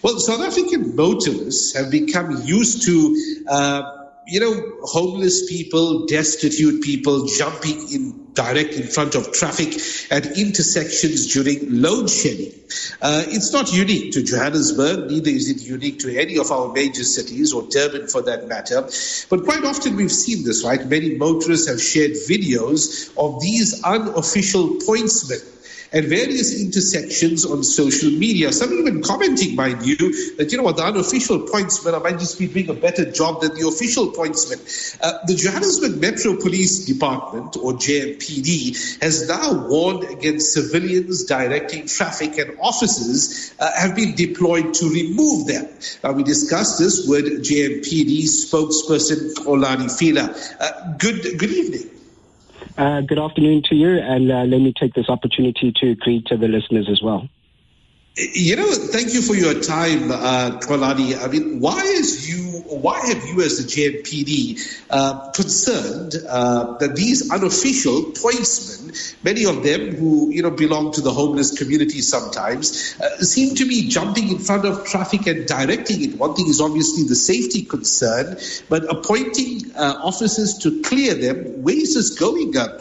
Well, South African motorists have become used to, uh, you know, homeless people, destitute people jumping in direct in front of traffic at intersections during load shedding. Uh, it's not unique to Johannesburg, neither is it unique to any of our major cities or Durban for that matter. But quite often we've seen this, right? Many motorists have shared videos of these unofficial pointsmen at various intersections on social media. Some even commenting, mind you, that, you know what, the unofficial pointsman I might just be doing a better job than the official pointsman. Uh, the Johannesburg Metro Police Department, or JMPD, has now warned against civilians directing traffic and officers uh, have been deployed to remove them. Now, we discussed this with JMPD spokesperson Xolani Fihla. Uh, good, good evening. Uh, good afternoon to you, and uh, let me take this opportunity to greet to the listeners as well. You know, thank you for your time, uh, I mean, why is you why have you, as the JMPD, uh, concerned uh, that these unofficial pointsmen, many of them who you know belong to the homeless community, sometimes uh, seem to be jumping in front of traffic and directing it? One thing is obviously the safety concern, but appointing uh, officers to clear them. Where is this going, uh,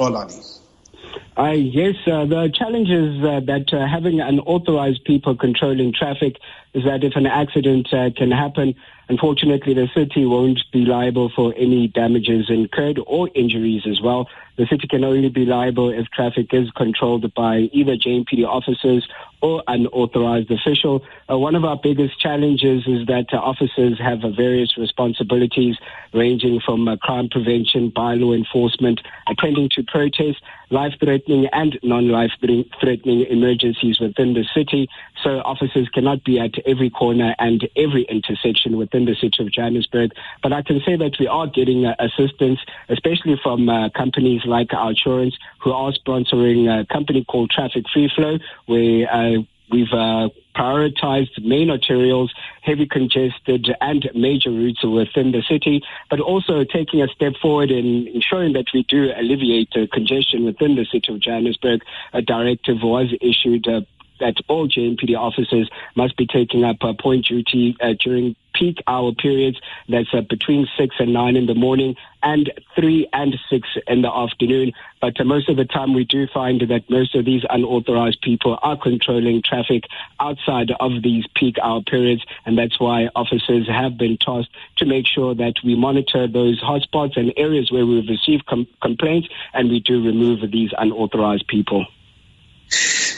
uh, yes, uh, the challenge is uh, that uh, having unauthorized people controlling traffic is that if an accident uh, can happen, unfortunately the city won't be liable for any damages incurred or injuries as well. The city can only be liable if traffic is controlled by either JMPD officers or unauthorized official. Uh, one of our biggest challenges is that uh, officers have uh, various responsibilities ranging from uh, crime prevention, bylaw enforcement, attending to protests, life-threatening and non-life-threatening emergencies within the city. So officers cannot be at every corner and every intersection within the city of Johannesburg. But I can say that we are getting uh, assistance, especially from uh, companies like OUTsurance who are sponsoring a company called Traffic Free Flow, where we've uh, prioritized main arterials, heavy congested and major routes within the city, but also taking a step forward in ensuring that we do alleviate uh, congestion within the city of Johannesburg. A directive was issued uh, that all JMPD officers must be taking up point duty uh, during peak hour periods. That's uh, between 6 and 9 in the morning and 3 and 6 in the afternoon. But uh, most of the time, we do find that most of these unauthorized people are controlling traffic outside of these peak hour periods. And that's why officers have been tasked to make sure that we monitor those hotspots and areas where we've received com- complaints and we do remove these unauthorized people.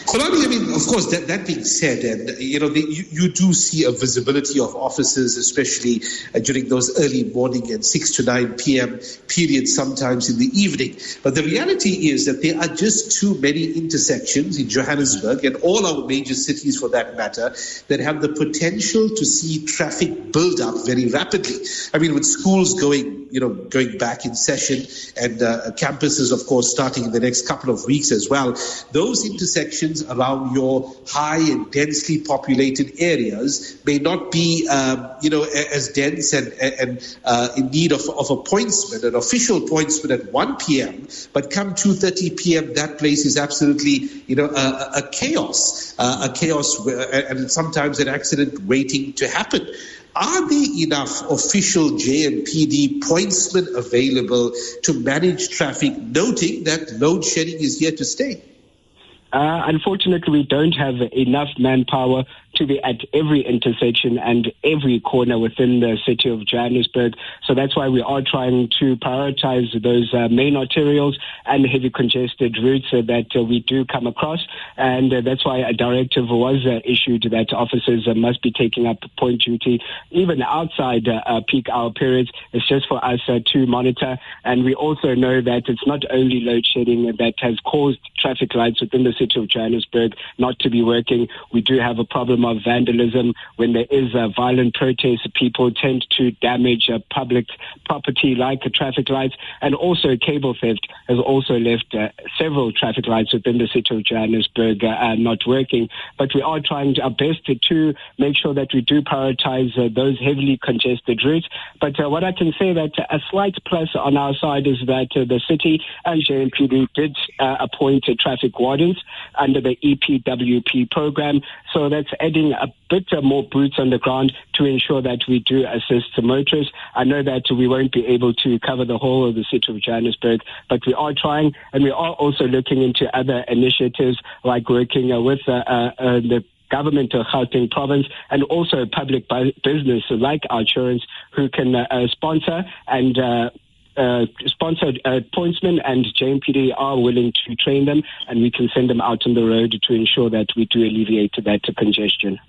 Xolani, I mean, of course, that, that being said, and you know, the, you, you, do see a visibility of officers, especially uh, during those early morning and 6 to 9 p.m. periods, sometimes in the evening. But the reality is that there are just too many intersections in Johannesburg and all our major cities for that matter that have the potential to see traffic build up very rapidly. I mean, with schools going, you know, going back in session and uh, campuses, of course, starting in the next couple of weeks as well, those intersections around your high and densely populated areas may not be, um, you know, as dense and, and uh, in need of, of a pointsman, an official pointsman at 1 p.m., but come 2.30 p.m., that place is absolutely, you know, a, a chaos, uh, a chaos and sometimes an accident waiting to happen. Are there enough official JMPD pointsmen available to manage traffic, noting that load shedding is here to stay? Uh, unfortunately, we don't have enough manpower to be at every intersection and every corner within the city of Johannesburg. So that's why we are trying to prioritize those uh, main arterials and heavy congested routes uh, that we do come across. And uh, that's why a directive was uh, issued that officers uh, must be taking up point duty even outside peak hour periods. It's just for us to monitor. And we also know that it's not only load shedding that has caused traffic lights within the city of Johannesburg not to be working. We do have a problem of vandalism. When there is a violent protest, people tend to damage public property like traffic lights and also cable theft has also left uh, several traffic lights within the city of Johannesburg uh, not working. But we are trying our best to, to make sure that we do prioritize uh, those heavily congested routes. But uh, what I can say that a slight plus on our side is that uh, the city and JMPD did uh, appoint traffic wardens under the EPWP program. So that's adding a bit more boots on the ground to ensure that we do assist the motorists. I know that we won't be able to cover the whole of the city of Johannesburg, but we are trying, and we are also looking into other initiatives like working uh, with uh, uh, the government of Gauteng province and also public business like insurance who can uh, sponsor and uh, uh, sponsored uh, pointsmen and JMPD are willing to train them and we can send them out on the road to ensure that we do alleviate that congestion.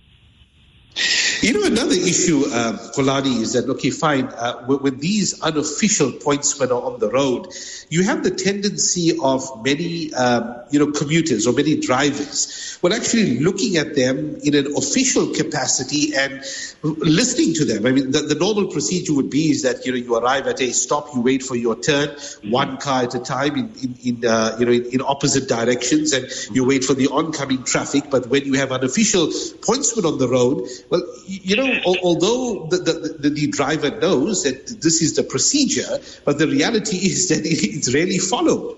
You know, another issue, uh, Xolani, is that, okay, fine, uh, when, these unofficial pointsmen are on the road, you have the tendency of many, um, you know, commuters or many drivers, well, actually looking at them in an official capacity and listening to them. I mean, the, the normal procedure would be is that, you know, you arrive at a stop, you wait for your turn, mm-hmm. one car at a time in, in, in uh, you know, in, in, opposite directions, and you wait for the oncoming traffic. But when you have unofficial pointsmen on the road, well, you know, although the, the, the, driver knows that this is the procedure, but the reality is that it's rarely followed.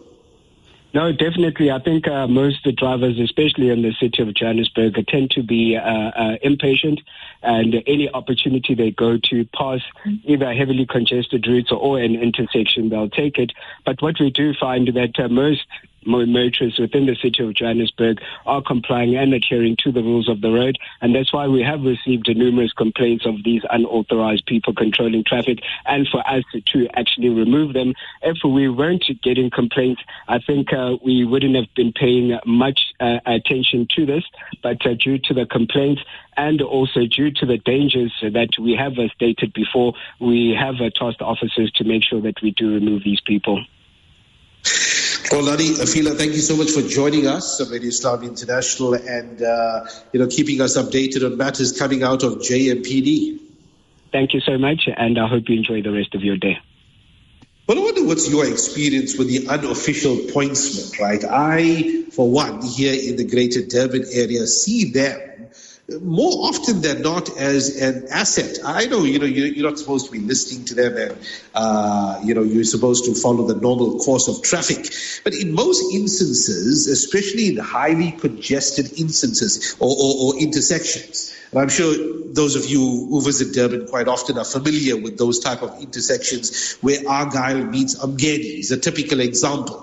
No, definitely. I think uh, most drivers, especially in the city of Johannesburg, tend to be uh, uh, impatient, and any opportunity they go to pass either heavily congested routes or, or an intersection, they'll take it. But what we do find that uh, most motorists within the city of Johannesburg are complying and adhering to the rules of the road. And that's why we have received numerous complaints of these unauthorized people controlling traffic and for us to actually remove them. If we weren't getting complaints, I think uh, we wouldn't have been paying much uh, attention to this. But uh, due to the complaints and also due to the dangers that we have stated before, we have uh, tasked officers to make sure that we do remove these people. Xolani Fihla, thank you so much for joining us on Radio Islam International and uh, you know keeping us updated on matters coming out of JMPD. Thank you so much, and I hope you enjoy the rest of your day. Well, I wonder what's your experience with the unofficial pointsmen, right? I, for one, here in the Greater Durban area, see them more often than not as an asset. I know, you know, you're not supposed to be listening to them and, uh, you know, you're supposed to follow the normal course of traffic. But in most instances, especially in highly congested instances or, or, or intersections, and I'm sure those of you who visit Durban quite often are familiar with those type of intersections where Argyle meets Umgeni is a typical example.